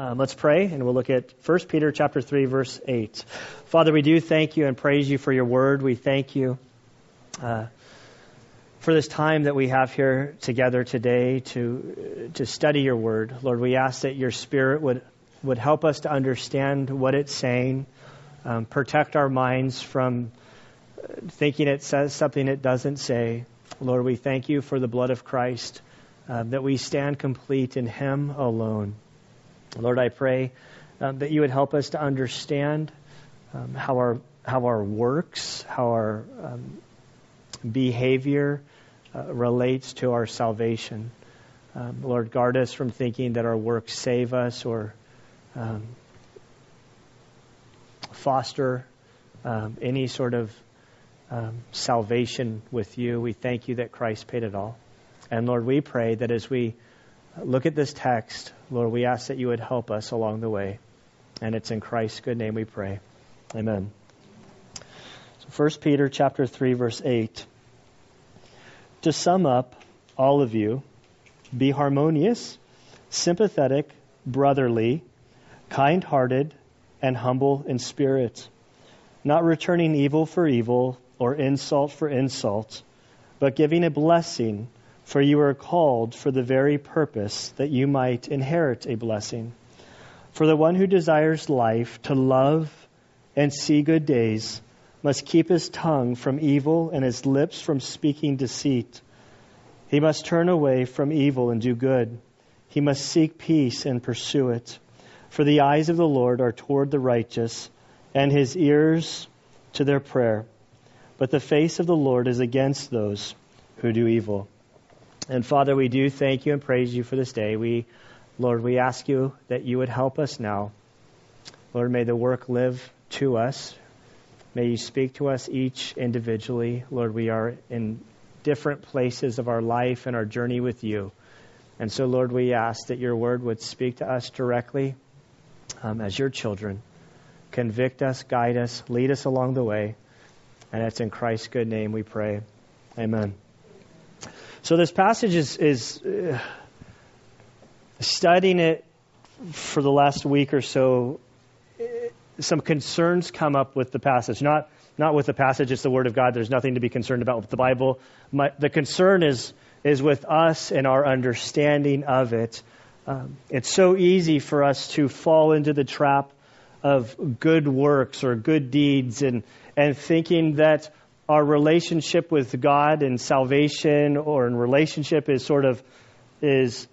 Um, let's pray, and we'll look at 1 Peter chapter 3, verse 8. Father, we do thank you and praise you for your word. We thank you uh, for this time that we have here together today to, to study your word. Lord, we ask that your spirit would, would help us to understand what it's saying, um, protect our minds from thinking it says something it doesn't say. Lord, we thank you for the blood of Christ, uh, that we stand complete in him alone. Lord, I pray um, that you would help us to understand um, how our how our works, how our um, behavior uh, relates to our salvation. Um, Lord, guard us from thinking that our works save us or um, foster um, any sort of salvation with you. We thank you that Christ paid it all. And Lord, we pray that as we look at this text, Lord, we ask that you would help us along the way. And it's in Christ's good name we pray. Amen. So 1 Peter chapter 3 verse 8. To sum up, all of you, be harmonious, sympathetic, brotherly, kind-hearted, and humble in spirit, not returning evil for evil or insult for insult, but giving a blessing for you are called for the very purpose that you might inherit a blessing. For the one who desires life to love and see good days must keep his tongue from evil and his lips from speaking deceit. He must turn away from evil and do good. He must seek peace and pursue it. For the eyes of the Lord are toward the righteous, and his ears to their prayer. But the face of the Lord is against those who do evil. And Father, we do thank you and praise you for this day. We, Lord, we ask you that you would help us now. Lord, may the work live to us. May you speak to us each individually. Lord, we are in different places of our life and our journey with you. And so, Lord, we ask that your word would speak to us directly um, as your children. Convict us, guide us, lead us along the way. And it's in Christ's good name we pray. Amen. So this passage is, is uh, studying it for the last week or so. Some concerns come up with the passage, not not with the passage. It's the Word of God. There's nothing to be concerned about with the Bible. My, the concern is is with us and our understanding of it. Um, it's so easy for us to fall into the trap of good works or good deeds and and thinking that our relationship with God and salvation or in relationship is sort of is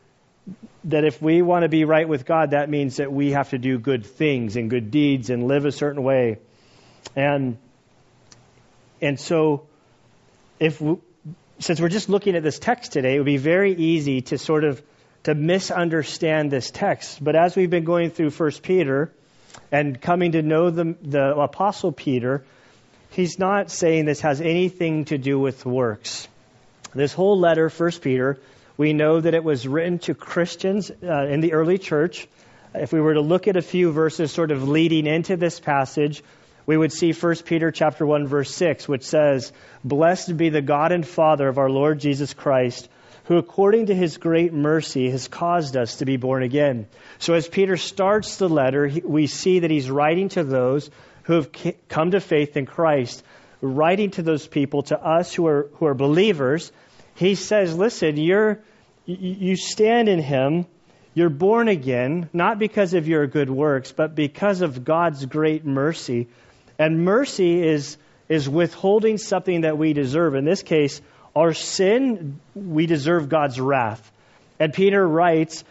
that if we want to be right with God, that means that we have to do good things and good deeds and live a certain way. And and so if we, since we're just looking at this text today, it would be very easy to sort of to misunderstand this text. But as we've been going through First Peter and coming to know the, the Apostle Peter, he's not saying this has anything to do with works. This whole letter, 1 Peter, we know that it was written to Christians uh, in the early church. If we were to look at a few verses sort of leading into this passage, we would see 1 Peter chapter 1 verse 6 which says, "Blessed be the God and Father of our Lord Jesus Christ, who according to his great mercy has caused us to be born again." So as Peter starts the letter, we see that he's writing to those who have come to faith in Christ, writing to those people, to us who are, who are believers, he says, listen, you're, you stand in him, you're born again, not because of your good works, but because of God's great mercy. And mercy is, is withholding something that we deserve. In this case, our sin, we deserve God's wrath. And Peter writes,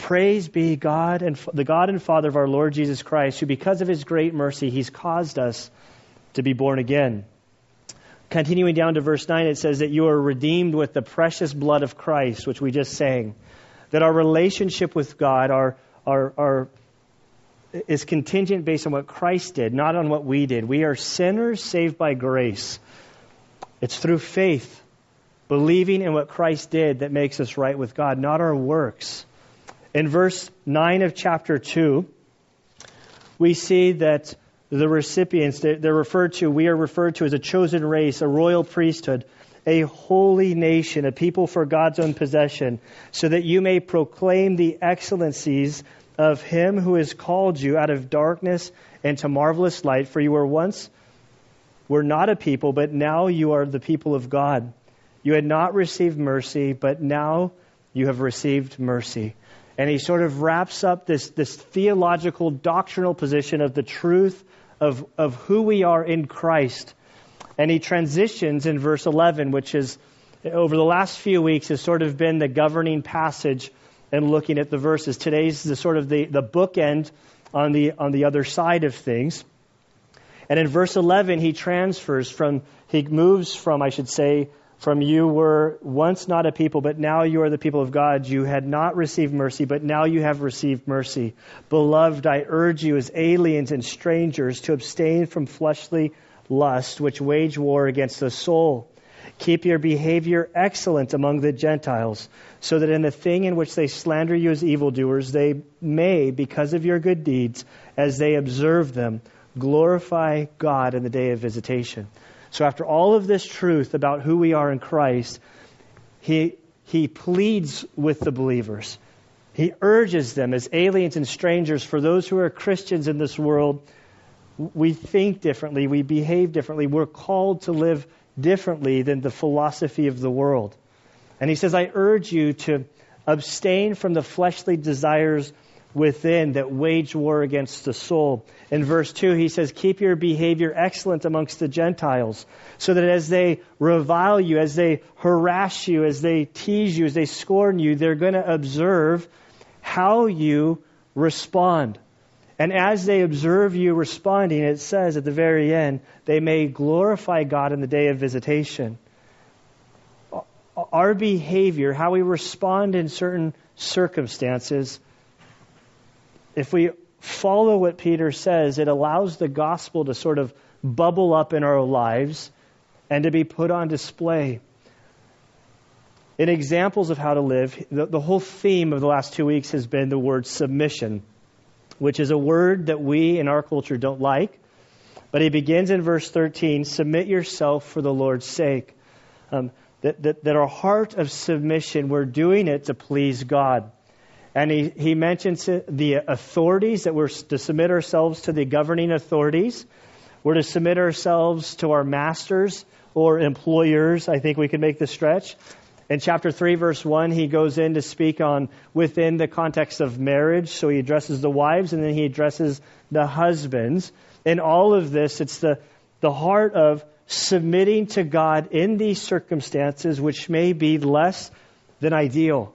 Praise be God and the God and Father of our Lord Jesus Christ, who because of his great mercy, he's caused us to be born again. Continuing down to verse 9, it says that you are redeemed with the precious blood of Christ, which we just sang. That our relationship with God our, our, our, is contingent based on what Christ did, not on what we did. We are sinners saved by grace. It's through faith, believing in what Christ did, that makes us right with God, not our works. In verse 9 of chapter 2, we see that the recipients, they're referred to, we are referred to as a chosen race, a royal priesthood, a holy nation, a people for God's own possession, so that you may proclaim the excellencies of him who has called you out of darkness into marvelous light. For you were once were not a people, but now you are the people of God. You had not received mercy, but now you have received mercy. And he sort of wraps up this, this theological, doctrinal position of the truth of, of who we are in Christ. And he transitions in verse 11, which is, over the last few weeks, has sort of been the governing passage and looking at the verses. Today's the sort of the, the bookend on the, on the other side of things. And in verse 11, he transfers from, he moves from, I should say, from you were once not a people, but now you are the people of God. You had not received mercy, but now you have received mercy. Beloved, I urge you as aliens and strangers to abstain from fleshly lust, which wage war against the soul. Keep your behavior excellent among the Gentiles, so that in the thing in which they slander you as evildoers, they may, because of your good deeds, as they observe them, glorify God in the day of visitation. So, after all of this truth about who we are in Christ, he, he pleads with the believers. He urges them as aliens and strangers, for those who are Christians in this world, we think differently, we behave differently, we're called to live differently than the philosophy of the world. And he says, I urge you to abstain from the fleshly desires within that wage war against the soul. In verse 2, he says, Keep your behavior excellent amongst the Gentiles, so that as they revile you, as they harass you, as they tease you, as they scorn you, they're going to observe how you respond. And as they observe you responding, it says at the very end, they may glorify God in the day of visitation. Our behavior, how we respond in certain circumstances, if we follow what Peter says, it allows the gospel to sort of bubble up in our lives and to be put on display. In examples of how to live, the, the, whole theme of the last two weeks has been the word submission, which is a word that we in our culture don't like. But he begins in verse 13 submit yourself for the Lord's sake. Um, that, that, that our heart of submission, we're doing it to please God. And he, he mentions the authorities, that we're to submit ourselves to the governing authorities. We're to submit ourselves to our masters or employers. I think we can make the stretch. In chapter 3, verse 1, he goes in to speak on within the context of marriage. So he addresses the wives and then he addresses the husbands. In all of this, it's the, the heart of submitting to God in these circumstances, which may be less than ideal.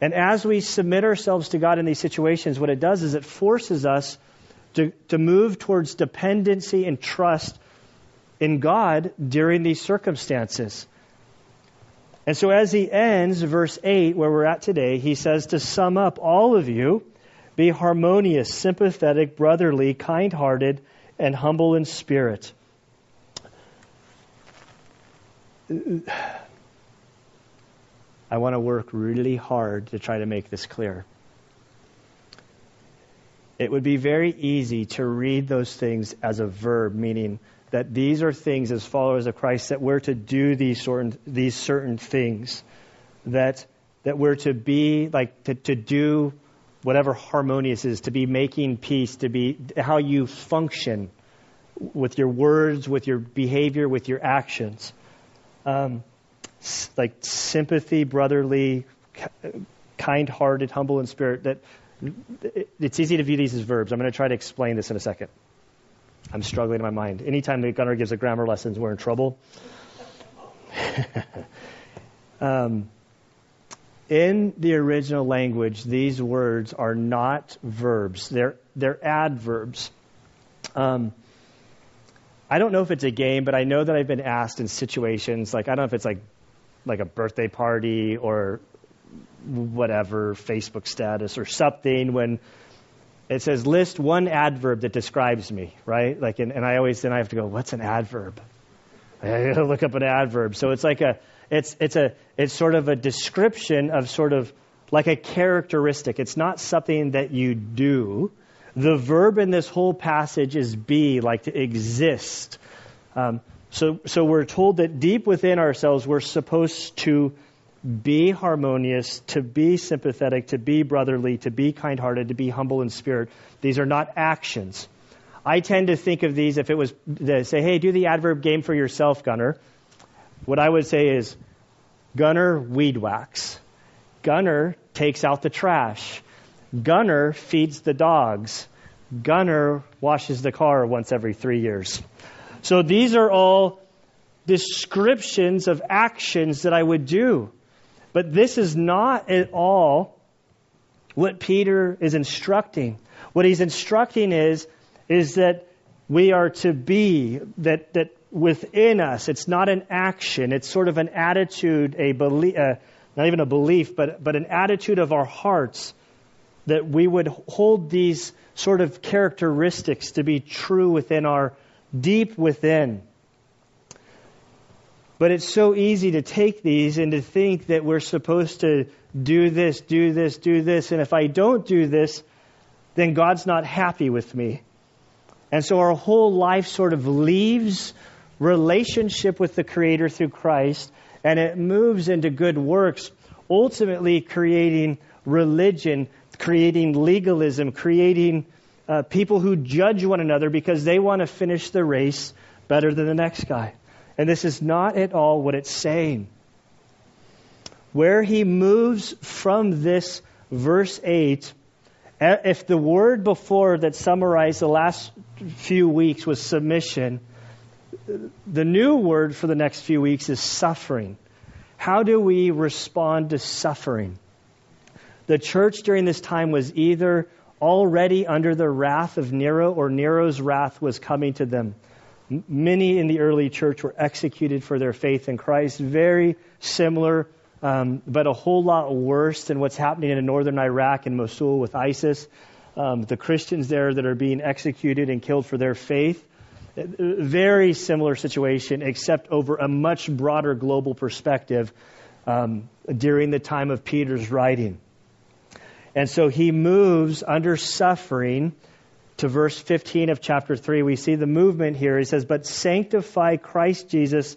And as we submit ourselves to God in these situations, what it does is it forces us to, to move towards dependency and trust in God during these circumstances. And so as he ends verse 8, where we're at today, he says, To sum up, all of you, be harmonious, sympathetic, brotherly, kind hearted, and humble in spirit. I want to work really hard to try to make this clear. It would be very easy to read those things as a verb, meaning that these are things as followers of Christ that we're to do these certain, these certain things, that, that we're to be, like, to, to do whatever harmonious is, to be making peace, to be how you function with your words, with your behavior, with your actions. Um, like sympathy, brotherly, kind hearted, humble in spirit. That it's easy to view these as verbs. I'm going to try to explain this in a second. I'm struggling in my mind. Anytime the gunner gives a grammar lesson, we're in trouble. um, in the original language, these words are not verbs. They're they're adverbs. Um, I don't know if it's a game, but I know that I've been asked in situations like I don't know if it's like like a birthday party or whatever Facebook status or something when it says list one adverb that describes me, right? Like, and, and I always then I have to go, what's an adverb? I gotta look up an adverb. So it's like a, it's it's a it's sort of a description of sort of like a characteristic. It's not something that you do. The verb in this whole passage is be, like to exist. Um, So, so we're told that deep within ourselves, we're supposed to be harmonious, to be sympathetic, to be brotherly, to be kind hearted, to be humble in spirit. These are not actions. I tend to think of these if it was to say, hey, do the adverb game for yourself, Gunner. What I would say is, Gunner weed whacks. Gunner takes out the trash. Gunner feeds the dogs. Gunner washes the car once every three years. So these are all descriptions of actions that I would do. But this is not at all what Peter is instructing. What he's instructing is, is that we are to be, that, that within us, it's not an action, it's sort of an attitude, a belief, uh, not even a belief, but, but an attitude of our hearts that we would hold these sort of characteristics to be true within our deep within. But it's so easy to take these and to think that we're supposed to do this, do this, do this. And if I don't do this, then God's not happy with me. And so our whole life sort of leaves relationship with the Creator through Christ and it moves into good works, ultimately creating religion, creating legalism, creating uh, people who judge one another because they want to finish the race better than the next guy. And this is not at all what it's saying. Where he moves from this verse 8, if the word before that summarized the last few weeks was submission, the new word for the next few weeks is suffering. How do we respond to suffering? The church during this time was either already under the wrath of Nero or Nero's wrath was coming to them. Many in the early church were executed for their faith in Christ. Very similar, um, but a whole lot worse than what's happening in northern Iraq and Mosul with ISIS. Um, the Christians there that are being executed and killed for their faith. Very similar situation, except over a much broader global perspective um, during the time of Peter's writing. And so he moves under suffering to verse 15 of chapter 3, we see the movement here. He says, But sanctify Christ Jesus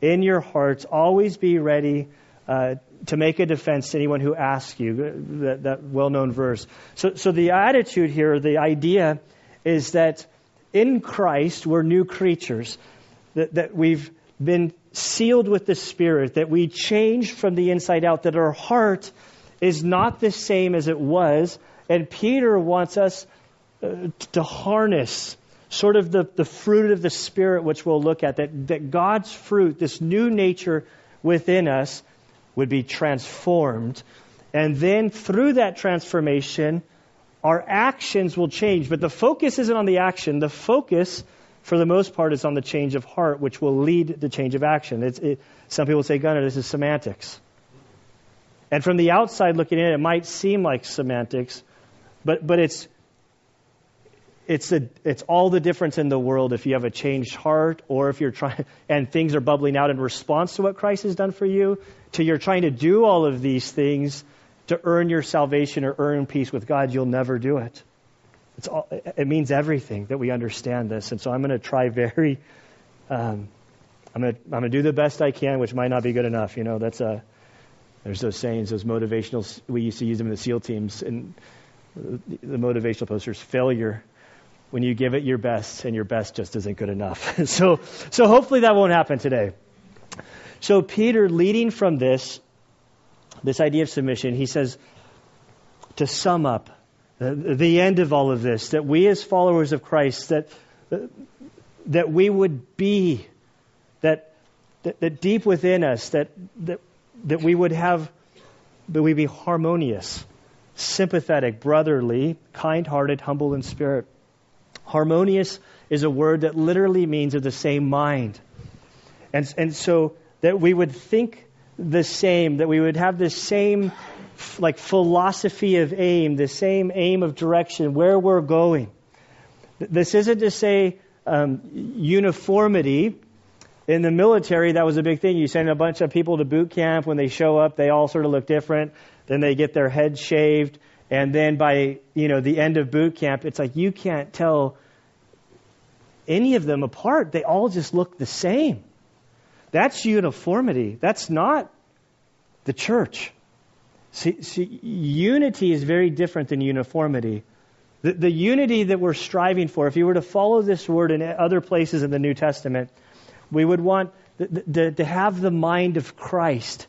in your hearts. Always be ready uh, to make a defense to anyone who asks you. That, that well known verse. So, so the attitude here, the idea, is that in Christ we're new creatures, that, that we've been sealed with the Spirit, that we changed from the inside out, that our heart is not the same as it was. And Peter wants us uh, to harness sort of the, the fruit of the Spirit, which we'll look at, that, that God's fruit, this new nature within us, would be transformed. And then through that transformation, our actions will change. But the focus isn't on the action. The focus, for the most part, is on the change of heart, which will lead to change of action. It, some people say, Gunnar, this is semantics. And from the outside looking in, it might seem like semantics, but, but it's it's, a, it's all the difference in the world if you have a changed heart or if you're trying and things are bubbling out in response to what Christ has done for you, to you're trying to do all of these things to earn your salvation or earn peace with God, you'll never do it. It's all, it means everything that we understand this. And so I'm going to try very, um, I'm going I'm going to do the best I can, which might not be good enough. You know, that's a, there's those sayings, those motivational, we used to use them in the SEAL teams and the motivational posters, failure when you give it your best and your best just isn't good enough. so, so hopefully that won't happen today. So Peter, leading from this, this idea of submission, he says, to sum up the, the end of all of this, that we as followers of Christ, that, that we would be, that, that, that deep within us, that, that, that we would have, that we be harmonious, sympathetic, brotherly, kind hearted, humble in spirit. Harmonious is a word that literally means of the same mind. And, and so that we would think the same, that we would have the same like philosophy of aim, the same aim of direction, where we're going. This isn't to say um, uniformity. In the military, that was a big thing. You send a bunch of people to boot camp. When they show up, they all sort of look different. Then they get their heads shaved. And then by, you know, the end of boot camp, it's like you can't tell any of them apart. They all just look the same. That's uniformity. That's not the church. See, see unity is very different than uniformity. The, the unity that we're striving for, if you were to follow this word in other places in the New Testament, we would want to have the mind of Christ.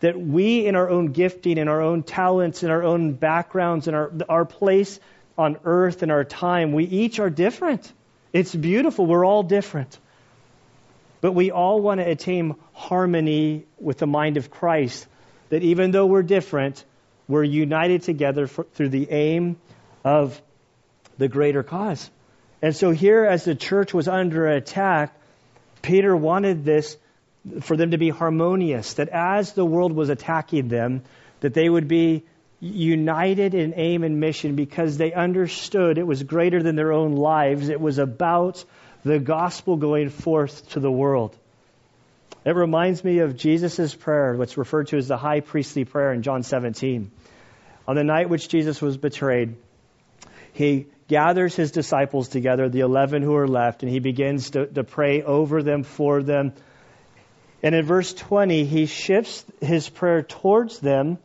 That we, in our own gifting, in our own talents, in our own backgrounds, in our, our place on earth, in our time, we each are different. It's beautiful. We're all different. But we all want to attain harmony with the mind of Christ. That even though we're different, we're united together for, through the aim of the greater cause. And so, here, as the church was under attack, Peter wanted this for them to be harmonious, that as the world was attacking them, that they would be united in aim and mission because they understood it was greater than their own lives. It was about the gospel going forth to the world. It reminds me of Jesus' prayer, what's referred to as the high priestly prayer in John 17. On the night which Jesus was betrayed, he gathers his disciples together, the 11 who are left, and he begins to, to pray over them, for them. And in verse 20, he shifts his prayer towards them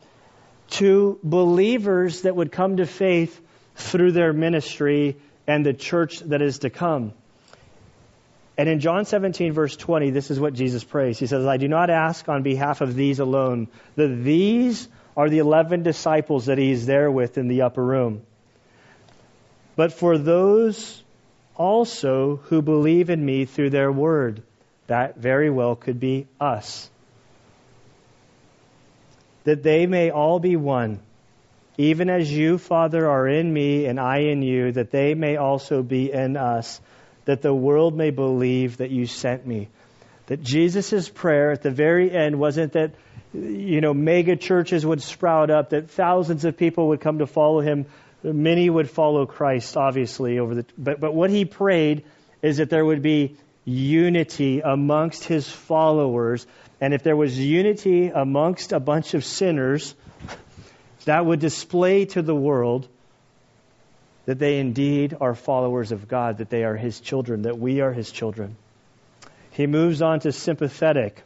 to believers that would come to faith through their ministry and the church that is to come. And in John 17, verse 20, this is what Jesus prays. He says, I do not ask on behalf of these alone, that these are the 11 disciples that he is there with in the upper room, but for those also who believe in me through their word. That very well could be us that they may all be one, even as you, Father, are in me and I in you, that they may also be in us, that the world may believe that you sent me. That Jesus' prayer at the very end wasn't that, you know, mega churches would sprout up, that thousands of people would come to follow him. Many would follow Christ, obviously, over the, but, but what he prayed is that there would be unity amongst his followers and if there was unity amongst a bunch of sinners, that would display to the world that they indeed are followers of God, that they are His children, that we are His children. He moves on to sympathetic.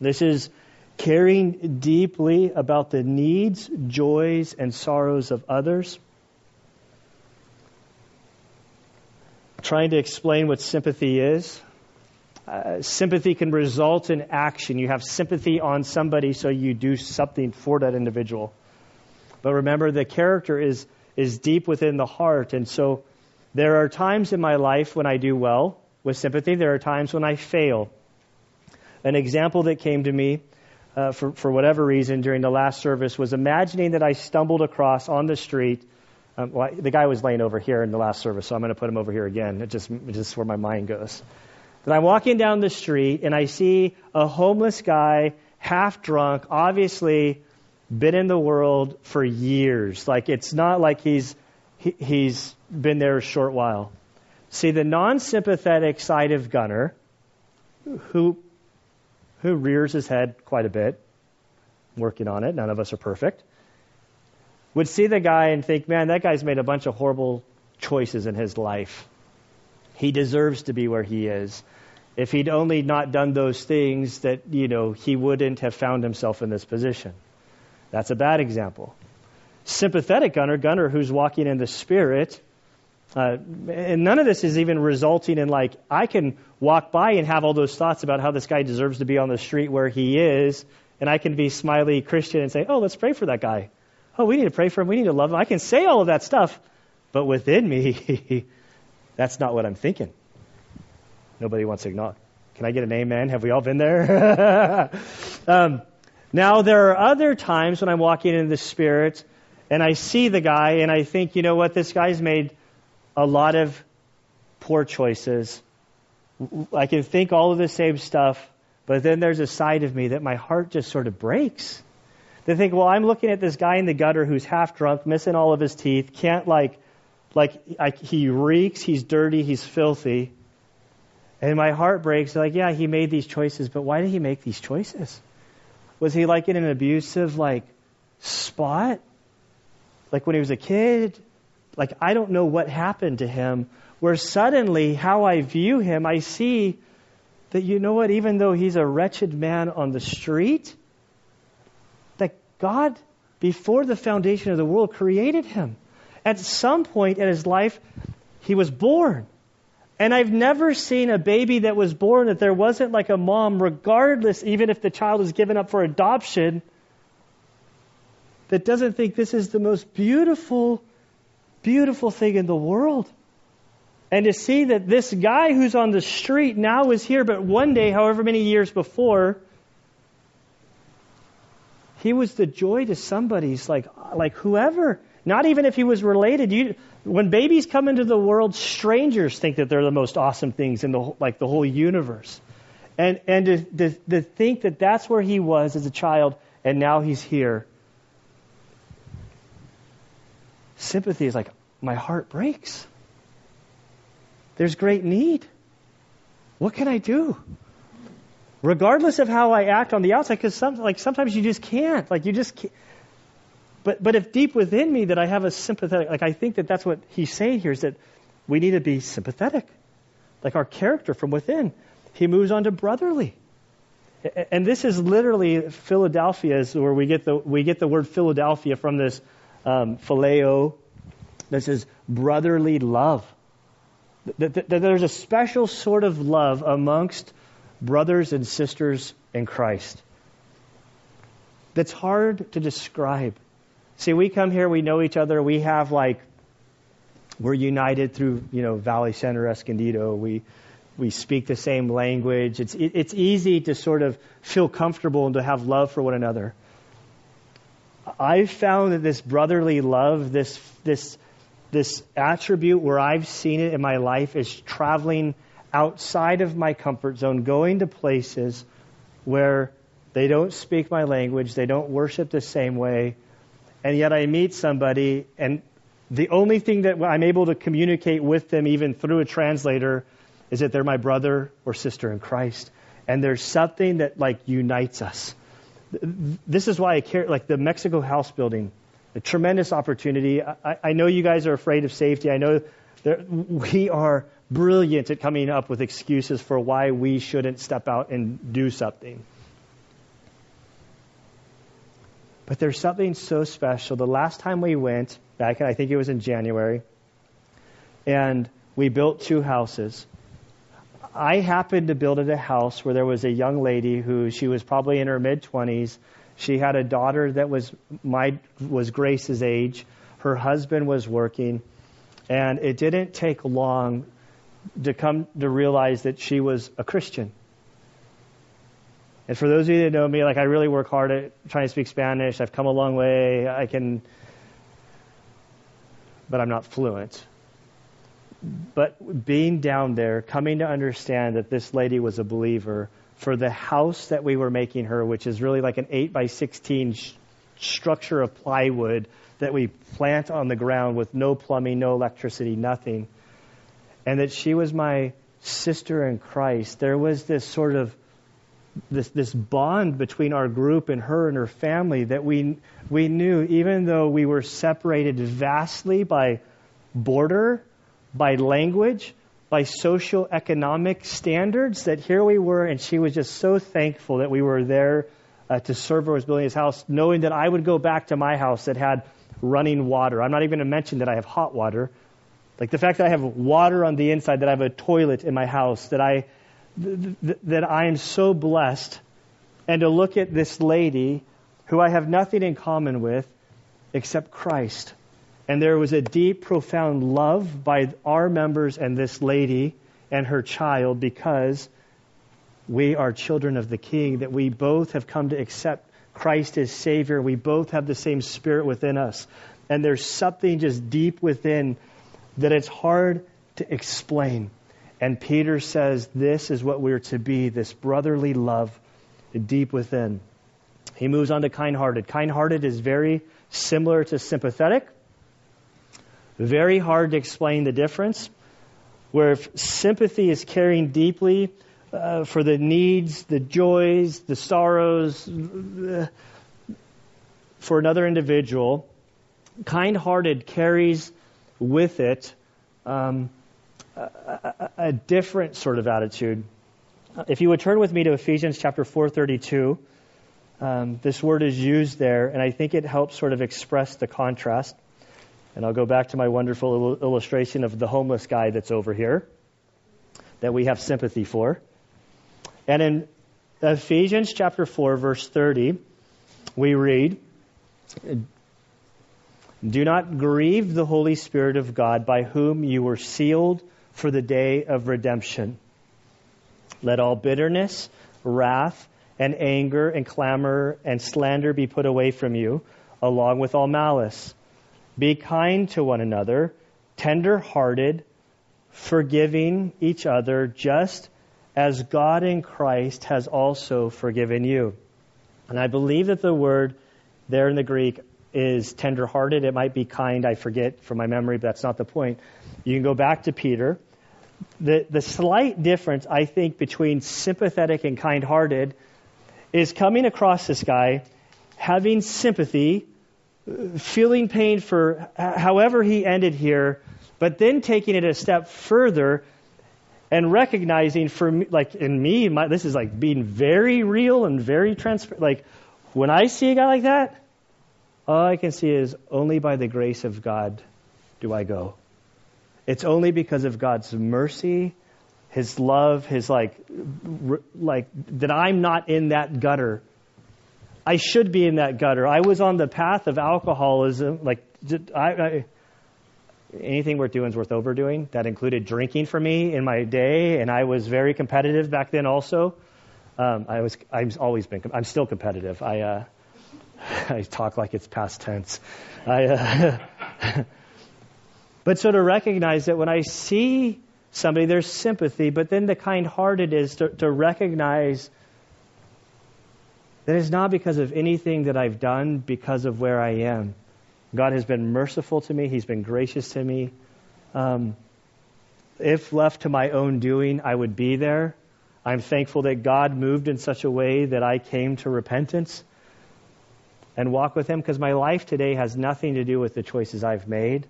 This is caring deeply about the needs, joys, and sorrows of others. Trying to explain what sympathy is. Uh, sympathy can result in action. You have sympathy on somebody, so you do something for that individual. But remember, the character is, is deep within the heart. And so there are times in my life when I do well with sympathy, there are times when I fail. An example that came to me uh, for, for whatever reason during the last service was imagining that I stumbled across on the street. Um, well, the guy was laying over here in the last service, so I'm going to put him over here again. It just, it's just where my mind goes that I'm walking down the street and I see a homeless guy, half drunk, obviously been in the world for years. Like it's not like he's he, he's been there a short while. See the non-sympathetic side of Gunner, who who rears his head quite a bit, working on it. None of us are perfect. Would see the guy and think, man, that guy's made a bunch of horrible choices in his life. He deserves to be where he is. If he'd only not done those things, that, you know, he wouldn't have found himself in this position. That's a bad example. Sympathetic gunner, gunner who's walking in the spirit, uh, and none of this is even resulting in like I can walk by and have all those thoughts about how this guy deserves to be on the street where he is, and I can be smiley Christian and say, "Oh, let's pray for that guy. Oh, we need to pray for him. We need to love him." I can say all of that stuff, but within me, that's not what I'm thinking. Nobody wants to acknowledge. Can I get an amen? Have we all been there? um, now, there are other times when I'm walking in the Spirit and I see the guy and I think, you know what, this guy's made a lot of poor choices. I can think all of the same stuff, but then there's a side of me that my heart just sort of breaks. They think, well, I'm looking at this guy in the gutter who's half drunk, missing all of his teeth, can't like, like I, he reeks, he's dirty, he's filthy. And my heart breaks. Like, yeah, he made these choices, but why did he make these choices? Was he like in an abusive like spot? Like when he was a kid? Like I don't know what happened to him where suddenly how I view him, I see that you know what, even though he's a wretched man on the street, that God, before the foundation of the world, created him. At some point in his life, he was born. And I've never seen a baby that was born that there wasn't like a mom, regardless, even if the child is given up for adoption, that doesn't think this is the most beautiful, beautiful thing in the world. And to see that this guy who's on the street now is here, but one day, however many years before, he was the joy to somebody's like like whoever. Not even if he was related. You, when babies come into the world, strangers think that they're the most awesome things in the like the whole universe. And and to, to, to think that that's where he was as a child, and now he's here. Sympathy is like my heart breaks. There's great need. What can I do? Regardless of how I act on the outside, because some, like sometimes you just can't. Like you just can't. But, but if deep within me that I have a sympathetic, like I think that that's what he's saying here is that we need to be sympathetic. Like our character from within. He moves on to brotherly. And this is literally Philadelphia, is where we get the, we get the word Philadelphia from this um, phileo. This is brotherly love. That, there's a special sort of love amongst brothers and sisters in Christ that's hard to describe. See, we come here, we know each other, we have like, we're united through, you know, Valley Center, Escondido. We, we speak the same language. It's, it, it's easy to sort of feel comfortable and to have love for one another. I've found that this brotherly love, this, this this attribute where I've seen it in my life is traveling outside of my comfort zone, going to places where they don't speak my language, they don't worship the same way, and yet I meet somebody, and the only thing that I'm able to communicate with them, even through a translator, is that they're my brother or sister in Christ. And there's something that like unites us. This is why I care, like the Mexico house building a tremendous opportunity. I, I know you guys are afraid of safety. I know we are brilliant at coming up with excuses for why we shouldn't step out and do something. But there's something so special. The last time we went, back I think it was in January, and we built two houses. I happened to build a house where there was a young lady who she was probably in her mid 20s she had a daughter that was my was Grace's age. Her husband was working, and it didn't take long to come to realize that she was a Christian. And for those of you that know me, like I really work hard at trying to speak Spanish. I've come a long way. I can, but I'm not fluent. But being down there, coming to understand that this lady was a believer, for the house that we were making her, which is really like an 8 by 16 sh- structure of plywood that we plant on the ground with no plumbing, no electricity, nothing. And that she was my sister in Christ. There was this sort of this this bond between our group and her and her family that we we knew even though we were separated vastly by border, by language, by social economic standards that here we were, and she was just so thankful that we were there uh, to serve her as building his house, knowing that I would go back to my house that had running water. I'm not even going to mention that I have hot water. Like the fact that I have water on the inside, that I have a toilet in my house, that I th- th- that I am so blessed, and to look at this lady who I have nothing in common with except Christ and there was a deep, profound love by our members and this lady and her child because we are children of the King, that we both have come to accept Christ as Savior. We both have the same Spirit within us. And there's something just deep within that it's hard to explain. And Peter says this is what we're to be this brotherly love deep within. He moves on to kind hearted. Kind hearted is very similar to sympathetic. Very hard to explain the difference. Where if sympathy is caring deeply uh, for the needs, the joys, the sorrows uh, for another individual, kind hearted carries with it um, a, a, different sort of attitude. If you would turn with me to Ephesians chapter 432, um, this word is used there, and I think it helps sort of express the contrast. And I'll go back to my wonderful illustration of the homeless guy that's over here that we have sympathy for. And in Ephesians chapter 4, verse 30, we read, Do not grieve the Holy Spirit of God, by whom you were sealed for the day of redemption. Let all bitterness, wrath, and anger, and clamor, and slander be put away from you, along with all malice. Be kind to one another, tender hearted, forgiving each other, just as God in Christ has also forgiven you. And I believe that the word there in the Greek is tender-hearted. It might be kind. I forget from my memory, but that's not the point. You can go back to Peter. The, the slight difference, I think, between sympathetic and kind-hearted is coming across this guy, having sympathy, feeling pain for however he ended here, but then taking it a step further and recognizing for me, like in me, my, this is like being very real and very transparent. Like when I see a guy like that, all I can see is only by the grace of God do I go. It's only because of God's mercy, His love, His like, like that I'm not in that gutter. I should be in that gutter. I was on the path of alcoholism. Like I, I anything worth doing is worth overdoing. That included drinking for me in my day, and I was very competitive back then. Also, um, I was I've always been I'm still competitive. I uh, I talk like it's past tense. I, uh, but so to recognize that when I see somebody, there's sympathy, but then the kind-hearted is to, to recognize that it's not because of anything that I've done, because of where I am. God has been merciful to me. He's been gracious to me. Um, if left to my own doing, I would be there. I'm thankful that God moved in such a way that I came to repentance and walk with Him because my life today has nothing to do with the choices I've made.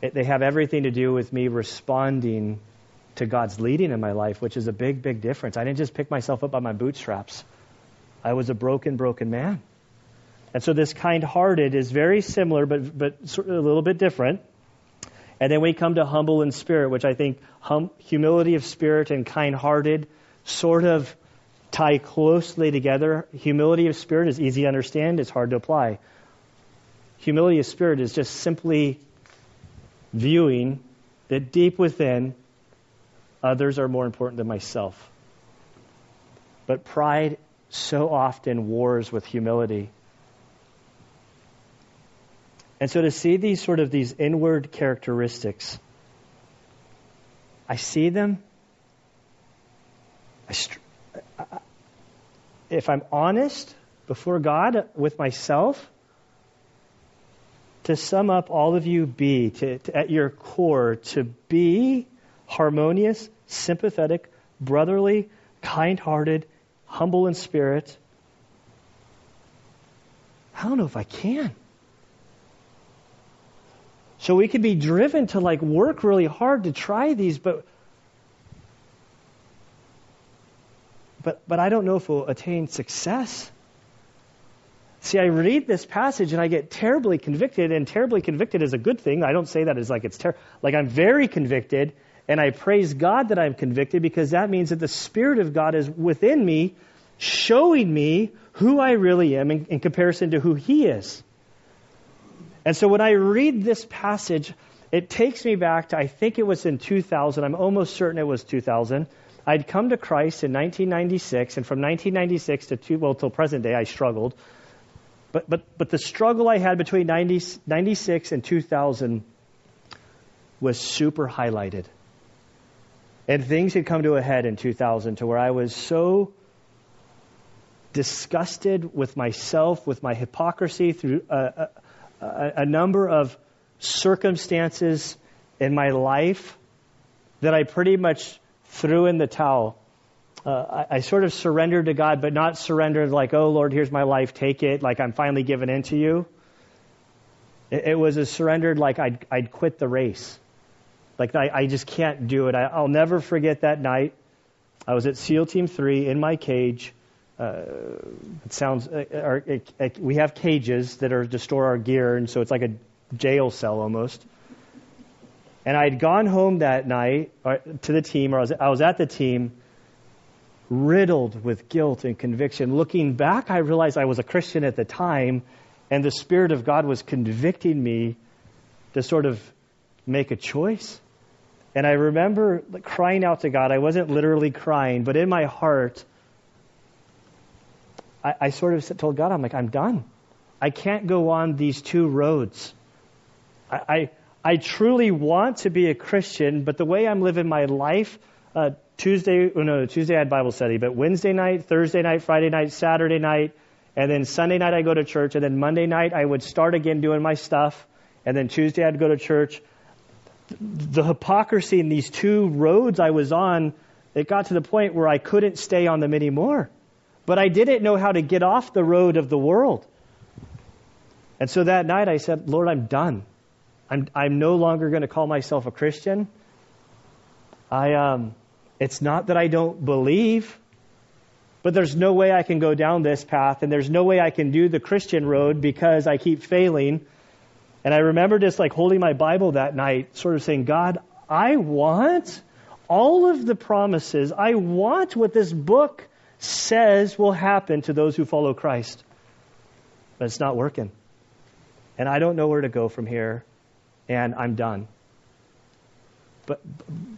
It, they have everything to do with me responding to God's leading in my life, which is a big, big difference. I didn't just pick myself up by my bootstraps, I was a broken, broken man. And so this kind hearted is very similar, but, but a little bit different. And then we come to humble in spirit, which I think hum, humility of spirit and kind hearted sort of tie closely together. Humility of spirit is easy to understand, it's hard to apply. Humility of spirit is just simply viewing that deep within, others are more important than myself. But pride so often wars with humility. And so to see these sort of these inward characteristics, I see them. I, if I'm honest before God with myself, to sum up all of you be, to, to, at your core, to be harmonious, sympathetic, brotherly, kind hearted, humble in spirit. I don't know if I can. So we could be driven to like work really hard to try these, but but but I don't know if we'll attain success. See, I read this passage and I get terribly convicted, and terribly convicted is a good thing. I don't say that as like it's terrible. Like I'm very convicted, and I praise God that I'm convicted because that means that the Spirit of God is within me, showing me who I really am in, in comparison to who He is. And so when I read this passage, it takes me back to, I think it was in 2000. I'm almost certain it was 2000. I'd come to Christ in 1996, and from 1996 to two, well, till present day, I struggled. But, but, but the struggle I had between 90, 96 and 2000 was super highlighted. And things had come to a head in 2000 to where I was so disgusted with myself, with my hypocrisy through uh, uh a, a number of circumstances in my life that I pretty much threw in the towel. Uh, I, I, sort of surrendered to God, but not surrendered like, oh Lord, here's my life, take it, like I'm finally giving in to you. It, it was a surrendered like I'd, I'd quit the race. Like, I, I just can't do it. I, I'll never forget that night. I was at SEAL Team 3 in my cage. Uh, it sounds, uh, our, it, it, we have cages that are to store our gear, and so it's like a jail cell almost. And I'd gone home that night or, to the team, or I was, I was at the team, riddled with guilt and conviction. Looking back, I realized I was a Christian at the time, and the Spirit of God was convicting me to sort of make a choice. And I remember crying out to God. I wasn't literally crying, but in my heart, I, I sort of told God, I'm like, I'm done. I can't go on these two roads. I, I, I truly want to be a Christian, but the way I'm living my life, uh, Tuesday, oh no, Tuesday I had Bible study, but Wednesday night, Thursday night, Friday night, Saturday night, and then Sunday night I go to church, and then Monday night I would start again doing my stuff, and then Tuesday I'd go to church. The hypocrisy in these two roads I was on, it got to the point where I couldn't stay on them anymore. But I didn't know how to get off the road of the world. And so that night I said, Lord, I'm done. I'm, I'm no longer going to call myself a Christian. I, um, it's not that I don't believe, but there's no way I can go down this path, and there's no way I can do the Christian road because I keep failing. And I remember just like holding my Bible that night, sort of saying, God, I want all of the promises. I want what this book says will happen to those who follow Christ. But it's not working. And I don't know where to go from here, and I'm done. But,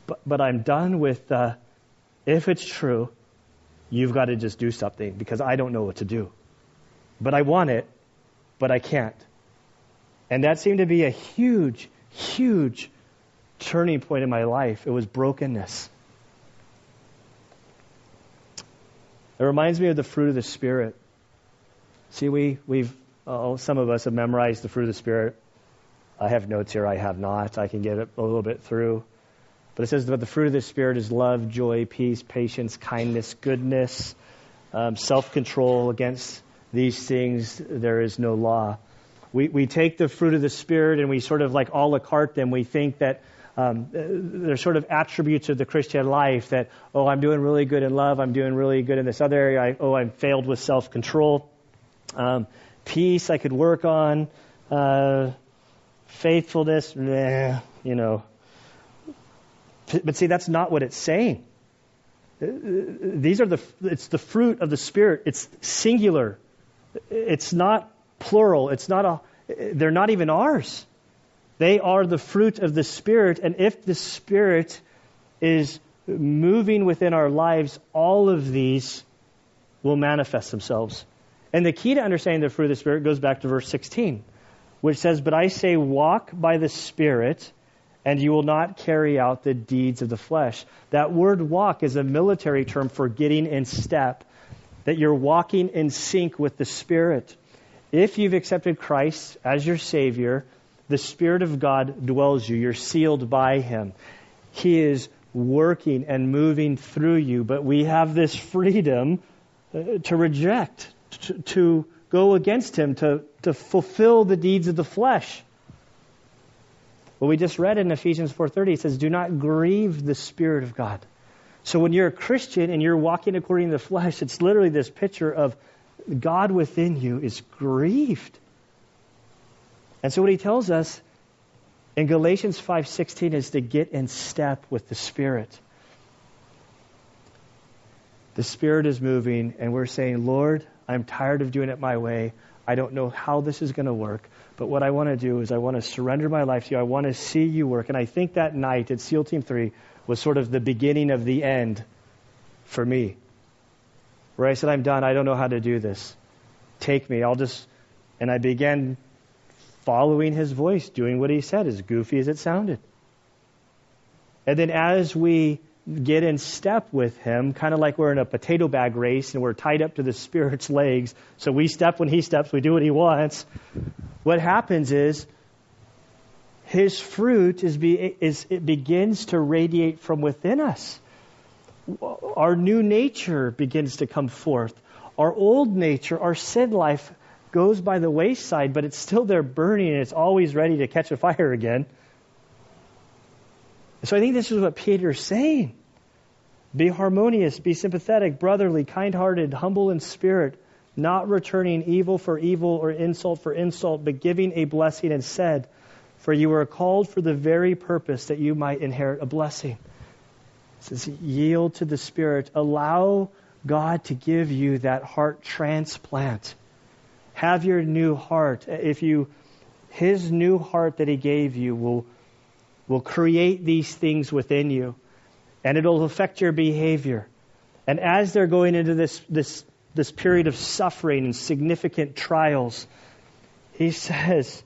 but, but I'm done with, uh, if it's true, you've got to just do something because I don't know what to do. But I want it, but I can't. And that seemed to be a huge, huge turning point in my life. It was brokenness. It reminds me of the fruit of the Spirit. See, we, we've, oh, some of us have memorized the fruit of the Spirit. I have notes here, I have not. I can get a little bit through. But it says that the fruit of the Spirit is love, joy, peace, patience, kindness, goodness, um, self control. Against these things, there is no law. We, we take the fruit of the Spirit and we sort of like a la carte them. We think that um, they're sort of attributes of the Christian life that, oh, I'm doing really good in love, I'm doing really good in this other area, I, oh, I'm failed with self control. Um, peace I could work on, uh, faithfulness, you know. But see, that's not what it's saying. These are the, it's the fruit of the Spirit. It's singular. It's not plural. It's not a, they're not even ours. They are the fruit of the Spirit. And if the Spirit is moving within our lives, all of these will manifest themselves. And the key to understanding the fruit of the Spirit goes back to verse 16, which says, But I say, walk by the Spirit, and you will not carry out the deeds of the flesh. That word walk is a military term for getting in step, that you're walking in sync with the Spirit. If you've accepted Christ as your Savior, the Spirit of God dwells you. You're sealed by Him. He is working and moving through you, but we have this freedom uh, to reject, to, to go against Him, to, to fulfill the deeds of the flesh. What we just read in Ephesians 4:30 it says, "Do not grieve the Spirit of God." So when you're a Christian and you're walking according to the flesh, it's literally this picture of God within you is grieved. And so what he tells us in Galatians 5:16 is to get in step with the Spirit. The Spirit is moving and we're saying, "Lord, I'm tired of doing it my way. I don't know how this is going to work, but what I want to do is I want to surrender my life to you. I want to see you work." And I think that night at SEAL Team 3 was sort of the beginning of the end for me. Where I said, "I'm done. I don't know how to do this. Take me. I'll just and I began following his voice, doing what he said, as goofy as it sounded. And then as we get in step with him, kind of like we're in a potato bag race and we're tied up to the Spirit's legs, so we step when he steps, we do what he wants. What happens is his fruit is, be, is it begins to radiate from within us. Our new nature begins to come forth. Our old nature, our sin life, goes by the wayside, but it's still there burning and it's always ready to catch a fire again. So I think this is what Peter is saying. Be harmonious, be sympathetic, brotherly, kind hearted, humble in spirit, not returning evil for evil or insult for insult, but giving a blessing instead. For you were called for the very purpose that you might inherit a blessing. Says, yield to the Spirit. Allow God to give you that heart transplant. Have your new heart. If you, His new heart that He gave you will, will create these things within you, and it'll affect your behavior. And as they're going into this, this, this period of suffering and significant trials, He says,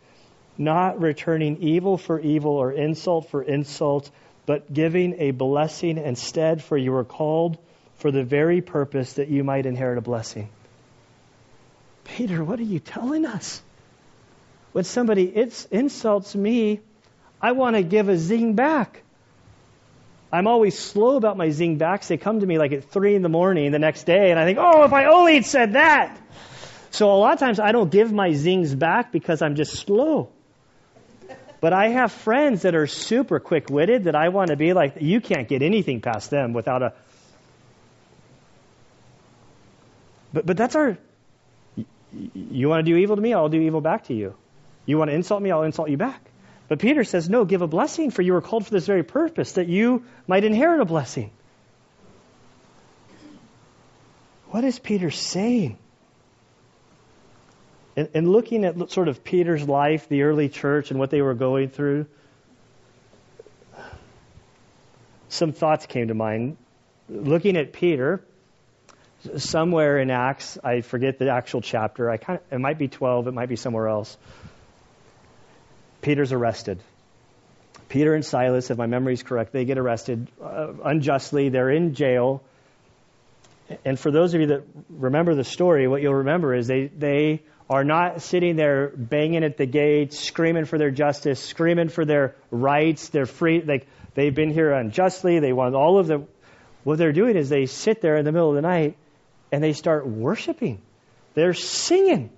not returning evil for evil or insult for insult, but giving a blessing instead, for you were called for the very purpose that you might inherit a blessing. Peter, what are you telling us? When somebody insults me, I want to give a zing back. I'm always slow about my zing backs. They come to me like at 3 in the morning the next day, and I think, oh, if I only had said that. So a lot of times I don't give my zings back because I'm just slow. But I have friends that are super quick witted that I want to be like, you can't get anything past them without a. But, but that's our. You want to do evil to me? I'll do evil back to you. You want to insult me? I'll insult you back. But Peter says, no, give a blessing, for you were called for this very purpose, that you might inherit a blessing. What is Peter saying? And, and looking at sort of Peter's life, the early church, and what they were going through, some thoughts came to mind. Looking at Peter, somewhere in Acts, I forget the actual chapter. I kind of, it might be 12, it might be somewhere else. Peter's arrested. Peter and Silas, if my memory is correct, they get arrested uh, unjustly. They're in jail. And for those of you that remember the story, what you'll remember is they, they are not sitting there banging at the gates, screaming for their justice, screaming for their rights, their free. Like they've been here unjustly. They want all of the. What they're doing is they sit there in the middle of the night and they start worshiping. They're singing.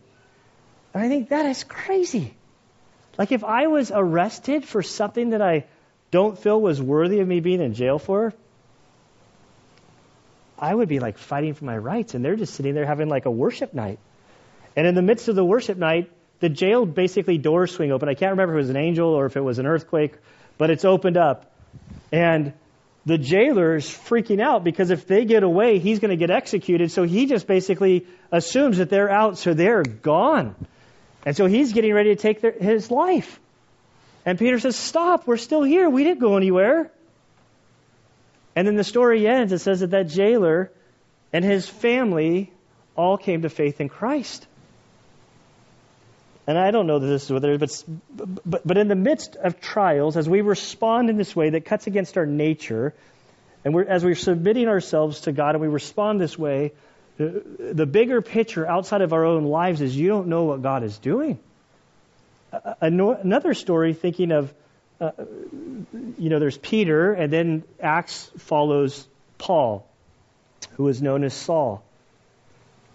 And I think that is crazy. Like if I was arrested for something that I don't feel was worthy of me being in jail for, I would be like fighting for my rights. And they're just sitting there having like a worship night. And in the midst of the worship night, the jail basically doors swing open. I can't remember if it was an angel or if it was an earthquake, but it's opened up. And the jailer is freaking out because if they get away, he's going to get executed. So he just basically assumes that they're out, so they're gone. And so he's getting ready to take their, his life. And Peter says, Stop, we're still here. We didn't go anywhere. And then the story ends. It says that that jailer and his family all came to faith in Christ. And I don't know that this is what there is, but, but, but in the midst of trials, as we respond in this way that cuts against our nature, and we're, as we're submitting ourselves to God and we respond this way, the, the bigger picture outside of our own lives is you don't know what God is doing. Another story, thinking of, uh, you know, there's Peter, and then Acts follows Paul, who is known as Saul.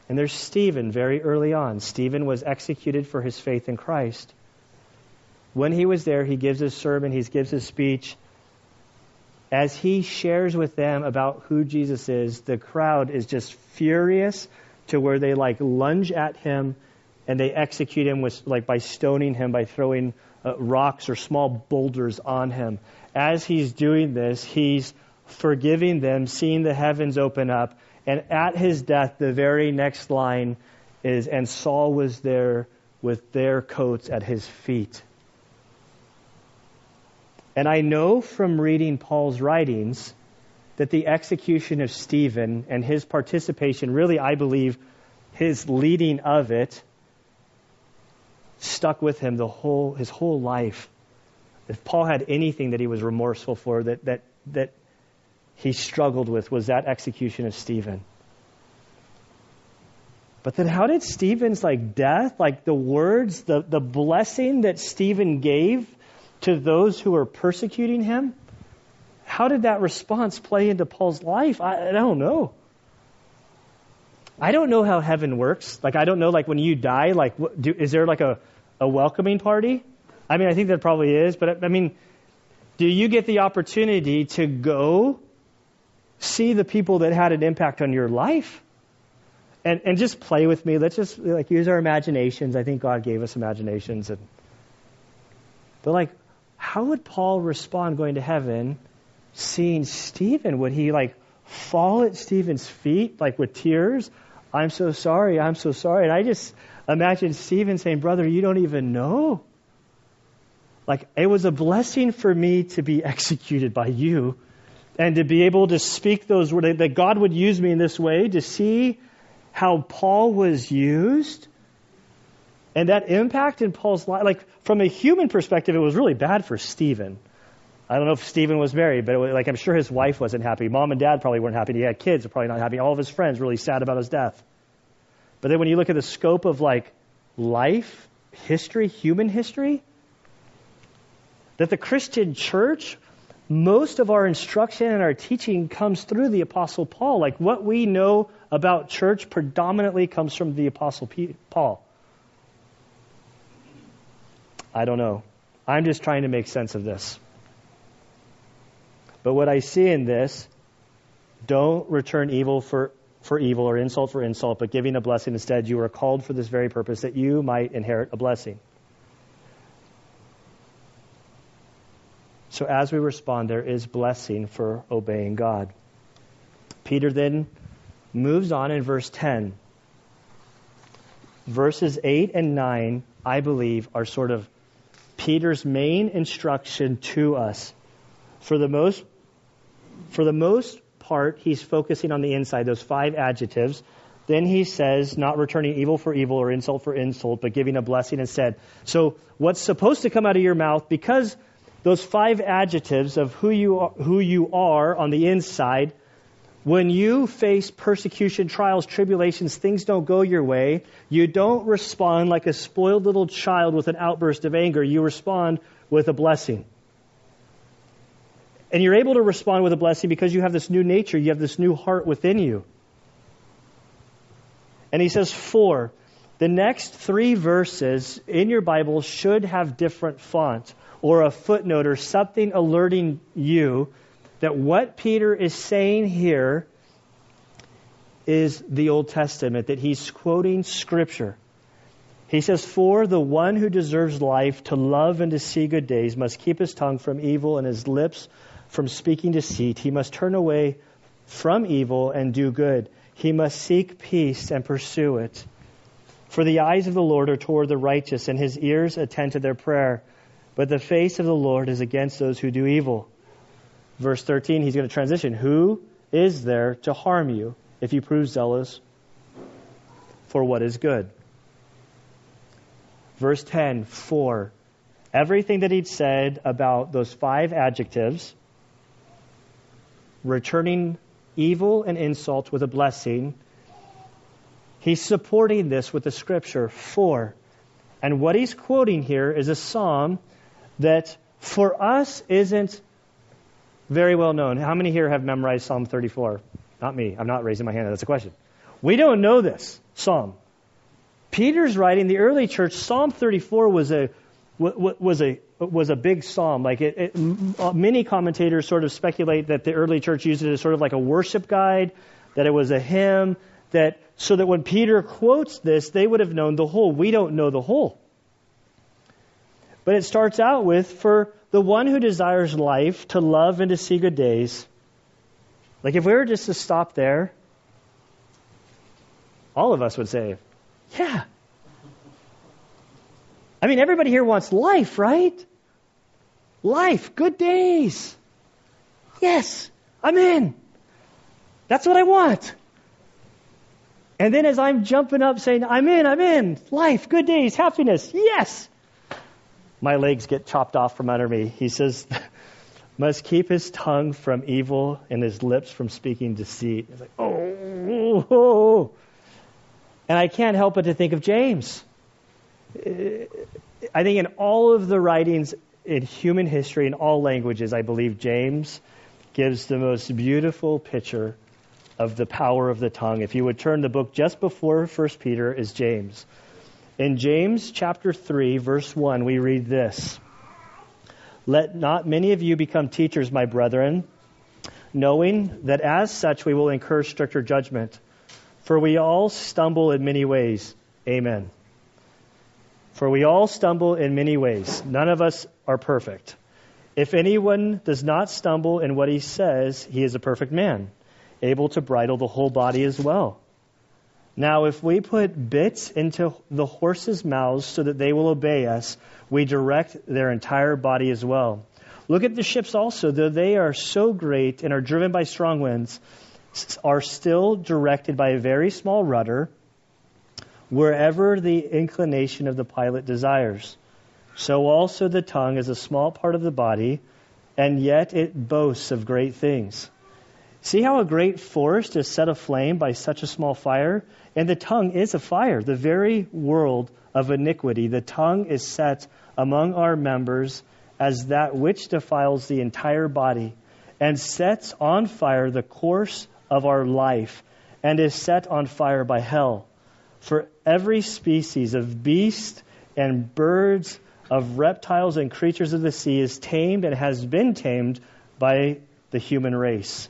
And there's Stephen very early on. Stephen was executed for his faith in Christ. When he was there, he gives his sermon, he gives his speech. As he shares with them about who Jesus is, the crowd is just furious to where they like lunge at him and they execute him with like by stoning him by throwing uh, rocks or small boulders on him. As he's doing this, he's forgiving them, seeing the heavens open up, and at his death, the very next line is, and Saul was there with their coats at his feet. And I know from reading Paul's writings that the execution of Stephen and his participation, really, I believe, his leading of it, stuck with him the whole his whole life. If Paul had anything that he was remorseful for, that that that he struggled with was that execution of Stephen. But then how did Stephen's like death, like the words, the, the blessing that Stephen gave to those who were persecuting him, how did that response play into Paul's life? I, I don't know. I don't know how heaven works. Like I don't know like when you die, like do, is there like a, a welcoming party? I mean, I think there probably is, but I, I mean, do you get the opportunity to go see the people that had an impact on your life? And, and just play with me. Let's just like use our imaginations. I think God gave us imaginations. And, but like, how would Paul respond going to heaven seeing Stephen? Would he like fall at Stephen's feet like with tears? I'm so sorry. I'm so sorry. And I just imagine Stephen saying, Brother, you don't even know. Like, it was a blessing for me to be executed by you and to be able to speak those words, that God would use me in this way, to see how Paul was used. And that impact in Paul's life, like from a human perspective, it was really bad for Stephen. I don't know if Stephen was married, but was, like I'm sure his wife wasn't happy. Mom and dad probably weren't happy. He had kids, probably not happy. All of his friends really sad about his death. But then when you look at the scope of like life, history, human history, that the Christian church, most of our instruction and our teaching comes through the Apostle Paul. Like what we know about church predominantly comes from the Apostle Paul. I don't know. I'm just trying to make sense of this. But what I see in this, don't return evil for, for evil or insult for insult, but giving a blessing instead. You are called for this very purpose, that you might inherit a blessing. So as we respond, there is blessing for obeying God. Peter then moves on in verse 10. Verses 8 and 9, I believe, are sort of Peter's main instruction to us. For the most for the most part, he's focusing on the inside, those five adjectives. Then he says, not returning evil for evil or insult for insult, but giving a blessing instead. So, what's supposed to come out of your mouth, because those five adjectives of who you are, who you are on the inside, when you face persecution, trials, tribulations, things don't go your way, you don't respond like a spoiled little child with an outburst of anger. You respond with a blessing. And you're able to respond with a blessing because you have this new nature, you have this new heart within you. And he says, four. The next three verses in your Bible should have different font or a footnote or something alerting you that what Peter is saying here is the Old Testament, that he's quoting Scripture. He says, For the one who deserves life to love and to see good days must keep his tongue from evil and his lips from speaking deceit. He must turn away from evil and do good. He must seek peace and pursue it. For the eyes of the Lord are toward the righteous, and his ears attend to their prayer. But the face of the Lord is against those who do evil. Verse 13, he's going to transition. Who is there to harm you if you prove zealous for what is good? Verse 10, 4. Everything that he'd said about those five adjectives returning evil and insult with a blessing. He's supporting this with the scripture for. And what he's quoting here is a psalm that for us isn't very well known. How many here have memorized Psalm 34? Not me. I'm not raising my hand. That's a question. We don't know this psalm. Peter's writing the early church. Psalm 34 was a was a was a big psalm. Like it, it, uh, many commentators sort of speculate that the early church used it as sort of like a worship guide, that it was a hymn, that so that when Peter quotes this, they would have known the whole. We don't know the whole. But it starts out with for the one who desires life to love and to see good days. Like if we were just to stop there, all of us would say, "Yeah, I mean, everybody here wants life, right? Life, good days. Yes, I'm in. That's what I want. And then as I'm jumping up saying, I'm in, I'm in, life, good days, happiness, yes. My legs get chopped off from under me. He says, must keep his tongue from evil and his lips from speaking deceit. It's like, oh. And I can't help but to think of James. I think in all of the writings in human history, in all languages, I believe James gives the most beautiful picture of the power of the tongue. If you would turn the book just before 1 Peter is James. In James chapter 3, verse 1, we read this Let not many of you become teachers, my brethren, knowing that as such we will incur stricter judgment. For we all stumble in many ways. Amen. For we all stumble in many ways. None of us are perfect. If anyone does not stumble in what he says, he is a perfect man, able to bridle the whole body as well. Now, if we put bits into the horses' mouths so that they will obey us, we direct their entire body as well. Look at the ships also, though they are so great and are driven by strong winds, are still directed by a very small rudder wherever the inclination of the pilot desires. So also the tongue is a small part of the body, and yet it boasts of great things. See how a great forest is set aflame by such a small fire? And the tongue is a fire, the very world of iniquity. The tongue is set among our members as that which defiles the entire body and sets on fire the course of our life and is set on fire by hell. For every species of beast and birds, of reptiles and creatures of the sea is tamed and has been tamed by the human race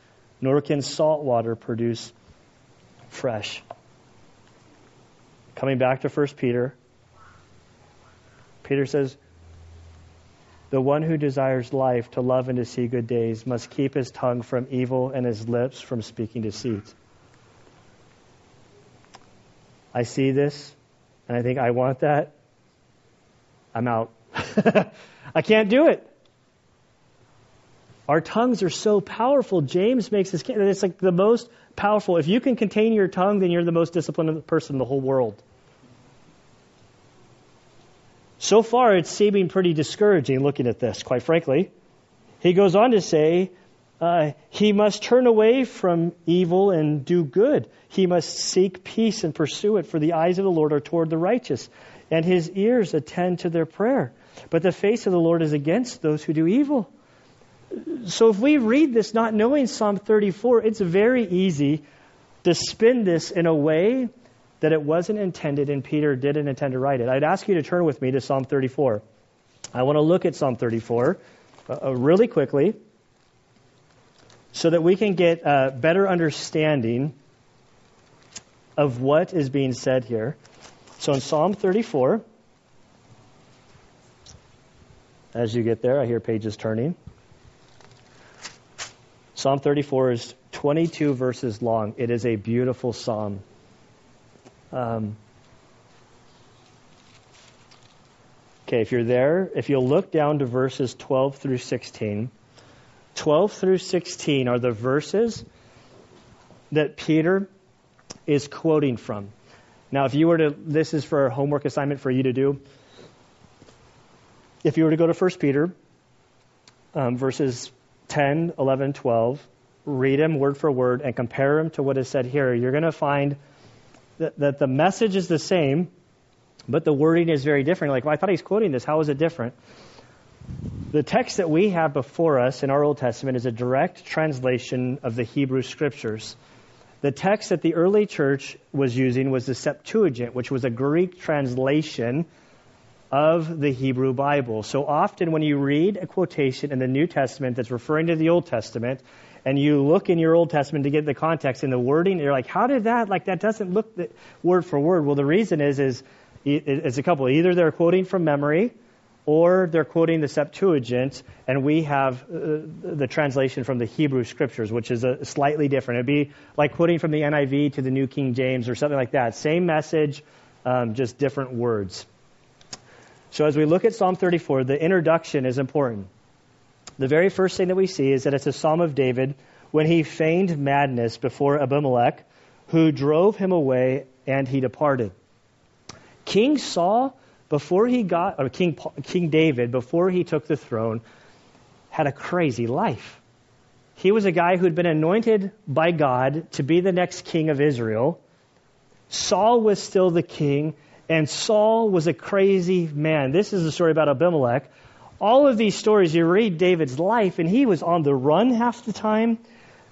Nor can salt water produce fresh. Coming back to 1 Peter, Peter says, The one who desires life to love and to see good days must keep his tongue from evil and his lips from speaking deceit. I see this and I think, I want that. I'm out. I can't do it. Our tongues are so powerful. James makes this, it's like the most powerful. If you can contain your tongue, then you're the most disciplined person in the whole world. So far, it's seeming pretty discouraging looking at this, quite frankly. He goes on to say, uh, he must turn away from evil and do good. He must seek peace and pursue it, for the eyes of the Lord are toward the righteous, and his ears attend to their prayer. But the face of the Lord is against those who do evil. So if we read this not knowing Psalm 34, it's very easy to spin this in a way that it wasn't intended and Peter didn't intend to write it. I'd ask you to turn with me to Psalm 34. I want to look at Psalm 34 uh, uh, really quickly so that we can get a better understanding of what is being said here. So in Psalm 34, as you get there, I hear pages turning. Psalm 34 is 22 verses long. It is a beautiful psalm. Um, okay, if you're there, if you'll look down to verses 12 through 16, 12 through 16 are the verses that Peter is quoting from. Now, if you were to, this is for a homework assignment for you to do. If you were to go to 1 Peter, um, verses 10, 11, 12, read them word for word, and compare them to what is said here, you're going to find that, that the message is the same, but the wording is very different. Like, well, I thought he's quoting this. How is it different? The text that we have before us in our Old Testament is a direct translation of the Hebrew Scriptures. The text that the early church was using was the Septuagint, which was a Greek translation of the Hebrew Bible. So often when you read a quotation in the New Testament that's referring to the Old Testament, and you look in your Old Testament to get the context and the wording, you're like, how did that, like that doesn't look word for word. Well, the reason is, is it's a couple. Either they're quoting from memory, or they're quoting the Septuagint, and we have uh, the translation from the Hebrew Scriptures, which is a slightly different. It'd be like quoting from the NIV to the New King James or something like that. Same message, um, just different words. So as we look at Psalm 34, the introduction is important. The very first thing that we see is that it's a Psalm of David when he feigned madness before Abimelech, who drove him away and he departed. King Saul, before he got, or King, King David, before he took the throne, had a crazy life. He was a guy who'd been anointed by God to be the next king of Israel. Saul was still the king, and Saul was a crazy man. This is a story about Abimelech. All of these stories, you read David's life, and he was on the run half the time.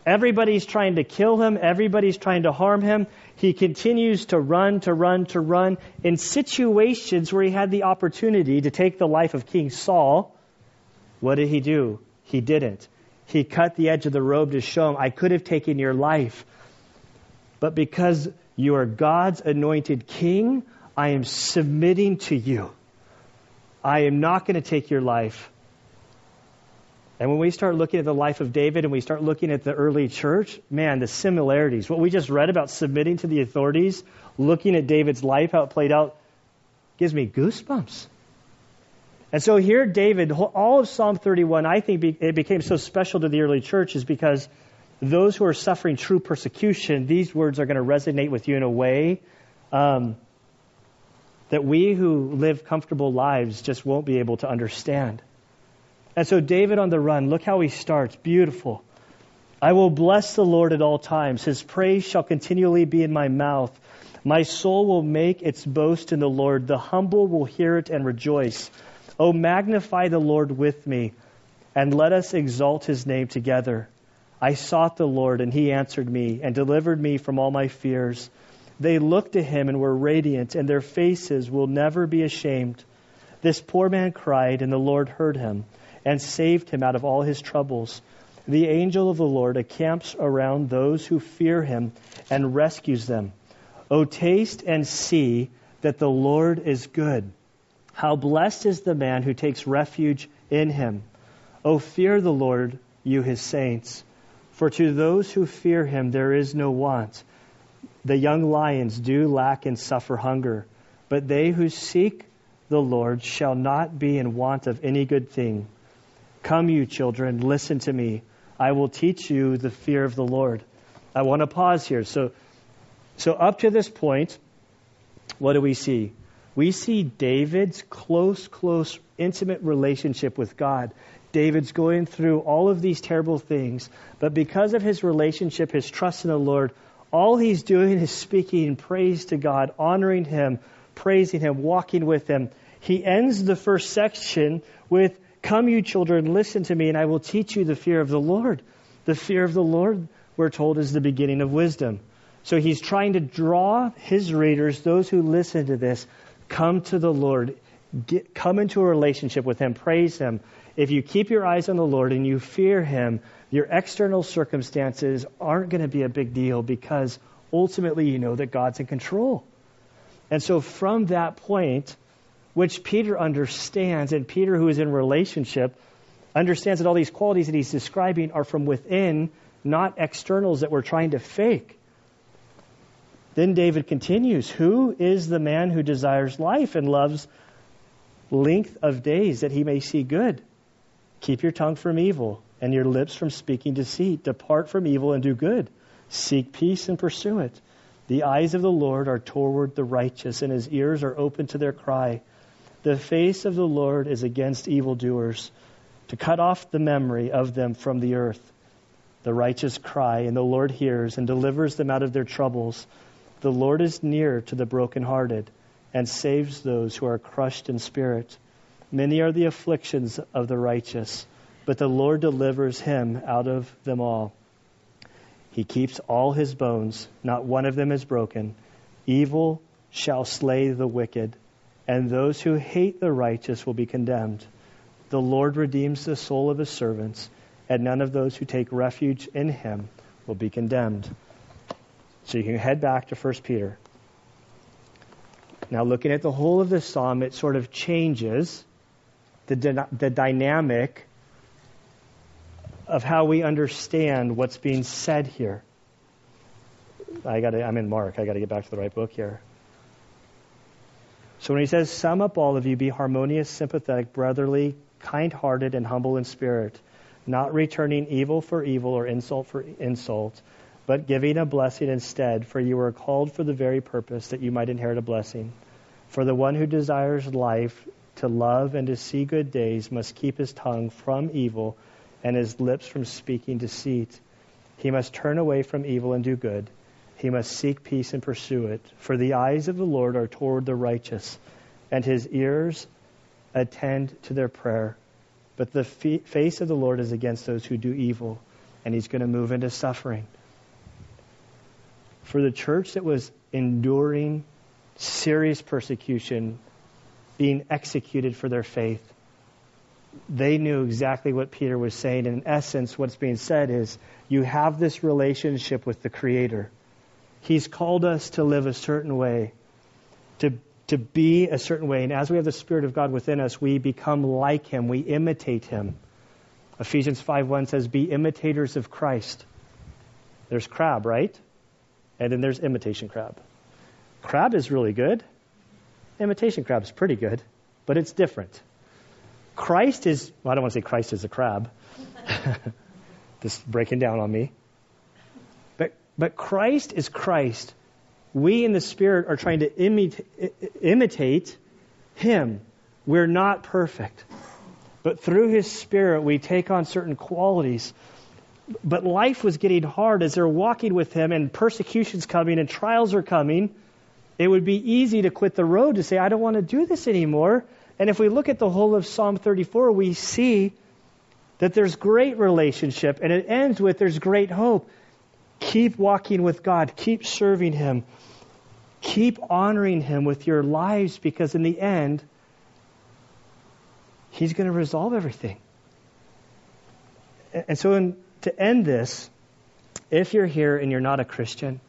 Everybody's trying to kill him, everybody's trying to harm him. He continues to run, to run, to run in situations where he had the opportunity to take the life of King Saul. What did he do? He didn't. He cut the edge of the robe to show him, I could have taken your life. But because you are God's anointed king, I am submitting to you. I am not going to take your life. And when we start looking at the life of David and we start looking at the early church, man, the similarities. What we just read about submitting to the authorities, looking at David's life, how it played out, gives me goosebumps. And so here, David, all of Psalm 31, I think it became so special to the early church is because those who are suffering true persecution, these words are going to resonate with you in a way um, that we who live comfortable lives just won't be able to understand. And so, David on the run, look how he starts. Beautiful. I will bless the Lord at all times. His praise shall continually be in my mouth. My soul will make its boast in the Lord. The humble will hear it and rejoice. Oh, magnify the Lord with me, and let us exalt his name together. I sought the Lord, and he answered me, and delivered me from all my fears. They looked to him and were radiant, and their faces will never be ashamed. This poor man cried, and the Lord heard him, and saved him out of all his troubles. The angel of the Lord encamps around those who fear him and rescues them. O taste and see that the Lord is good. How blessed is the man who takes refuge in him. O fear the Lord, you his saints. For to those who fear him there is no want. The young lions do lack and suffer hunger, but they who seek the Lord shall not be in want of any good thing. Come, you children, listen to me. I will teach you the fear of the Lord. I want to pause here. So, so up to this point, what do we see? we see David's close, close, intimate relationship with God. David's going through all of these terrible things, but because of his relationship, his trust in the Lord, all he's doing is speaking praise to God, honoring him, praising him, walking with him. He ends the first section with, Come, you children, listen to me, and I will teach you the fear of the Lord. The fear of the Lord, we're told, is the beginning of wisdom. So he's trying to draw his readers, those who listen to this, Come to the Lord. Get, come into a relationship with Him. Praise Him. If you keep your eyes on the Lord and you fear Him, your external circumstances aren't going to be a big deal because ultimately you know that God's in control. And so from that point, which Peter understands, and Peter, who is in relationship, understands that all these qualities that he's describing are from within, not externals that we're trying to fake. Then David continues Who is the man who desires life and loves length of days that he may see good? Keep your tongue from evil and your lips from speaking deceit. Depart from evil and do good. Seek peace and pursue it. The eyes of the Lord are toward the righteous, and his ears are open to their cry. The face of the Lord is against evildoers, to cut off the memory of them from the earth. The righteous cry, and the Lord hears and delivers them out of their troubles. The Lord is near to the brokenhearted and saves those who are crushed in spirit. Many are the afflictions of the righteous, but the Lord delivers him out of them all. He keeps all his bones, not one of them is broken. Evil shall slay the wicked, and those who hate the righteous will be condemned. The Lord redeems the soul of his servants, and none of those who take refuge in him will be condemned. So you can head back to 1 Peter. Now, looking at the whole of this psalm, it sort of changes the, the dynamic of how we understand what's being said here. I got I'm in Mark. I got to get back to the right book here. So when he says, "Sum up, all of you, be harmonious, sympathetic, brotherly, kind-hearted, and humble in spirit, not returning evil for evil or insult for insult." but giving a blessing instead, for you were called for the very purpose that you might inherit a blessing. For the one who desires life to love and to see good days must keep his tongue from evil and his lips from speaking deceit. He must turn away from evil and do good. He must seek peace and pursue it. For the eyes of the Lord are toward the righteous, and his ears attend to their prayer. But the face of the Lord is against those who do evil, and he's going to move into suffering. For the church that was enduring serious persecution, being executed for their faith, they knew exactly what Peter was saying. In essence, what's being said is you have this relationship with the Creator. He's called us to live a certain way, to, to be a certain way. And as we have the Spirit of God within us, we become like Him, we imitate Him. Ephesians 5.1 says, Be imitators of Christ. There's crab, right? And then there's imitation crab. Crab is really good. Imitation crab is pretty good, but it's different. Christ is, well, I don't want to say Christ is a crab. this is breaking down on me. But, but Christ is Christ. We in the Spirit are trying to imitate, imitate Him. We're not perfect. But through His Spirit, we take on certain qualities. But life was getting hard as they're walking with Him, and persecution's coming, and trials are coming. It would be easy to quit the road to say, I don't want to do this anymore. And if we look at the whole of Psalm 34, we see that there's great relationship, and it ends with there's great hope. Keep walking with God, keep serving Him, keep honoring Him with your lives, because in the end, He's going to resolve everything. And so, in, to end this, if you're here and you're not a Christian,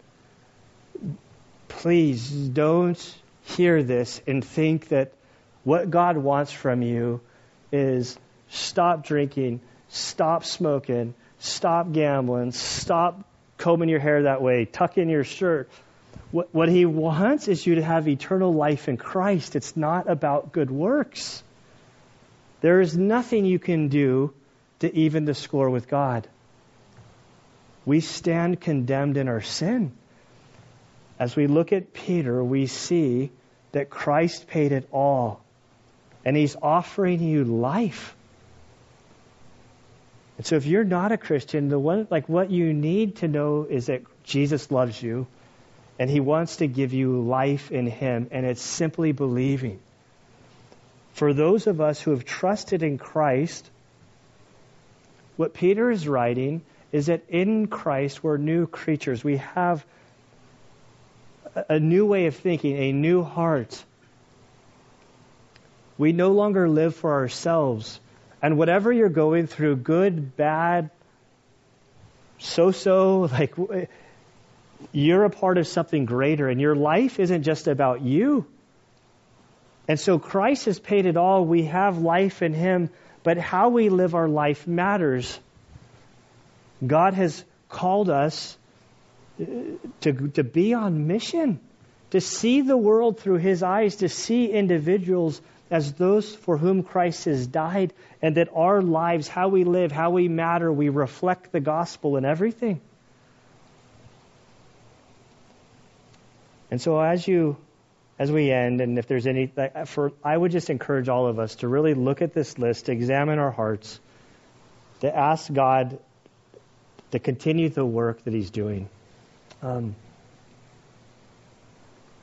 please don't hear this and think that what God wants from you is stop drinking, stop smoking, stop gambling, stop combing your hair that way, tuck in your shirt. What, what He wants is you to have eternal life in Christ. It's not about good works. There is nothing you can do to even the score with God. We stand condemned in our sin. As we look at Peter, we see that Christ paid it all and He's offering you life. And so if you're not a Christian, the one like what you need to know is that Jesus loves you and he wants to give you life in him and it's simply believing. For those of us who have trusted in Christ, what Peter is writing is that in Christ we're new creatures. We have a new way of thinking, a new heart. We no longer live for ourselves. And whatever you're going through, good, bad, so so, like, you're a part of something greater, and your life isn't just about you. And so Christ has paid it all. We have life in Him, but how we live our life matters. God has called us uh, to, to be on mission, to see the world through His eyes, to see individuals as those for whom Christ has died, and that our lives, how we live, how we matter, we reflect the gospel in everything. And so, as you, as we end, and if there's any, for I would just encourage all of us to really look at this list, to examine our hearts, to ask God to continue the work that He's doing. Um,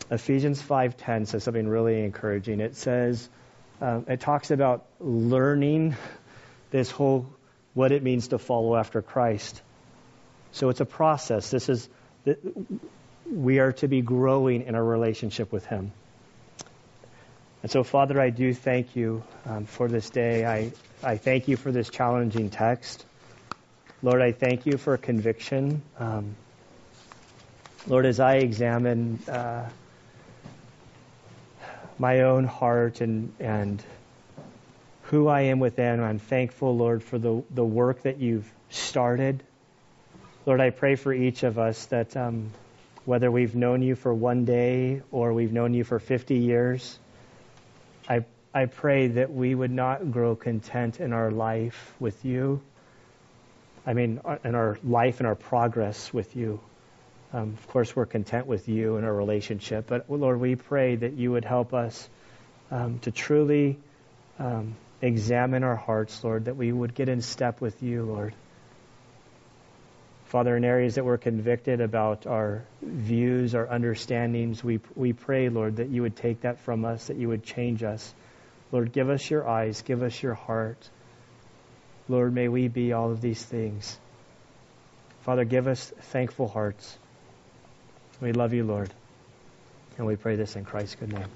Ephesians 5:10 says something really encouraging. It says, um, it talks about learning this whole what it means to follow after Christ. So it's a process. This is we are to be growing in our relationship with Him. And so, Father, I do thank you um, for this day. I, I thank you for this challenging text. Lord, I thank you for conviction. Um, Lord, as I examine uh, my own heart and, and who I am within. I'm thankful, Lord, for the, the work that you've started. Lord, I pray for each of us that um, whether we've known you for one day or we've known you for 50 years, I, I pray that we would not grow content in our life with you. I mean, in our life and our progress with you. Um, of course, we're content with you and our relationship, but Lord, we pray that you would help us um, to truly um, examine our hearts, Lord, that we would get in step with you, Lord. Father, in areas that we're convicted about our views, our understandings, we, we pray, Lord, that you would take that from us, that you would change us. Lord, give us your eyes, give us your heart. Lord, may we be all of these things. Father, give us thankful hearts. We love you, Lord. And we pray this in Christ's good name.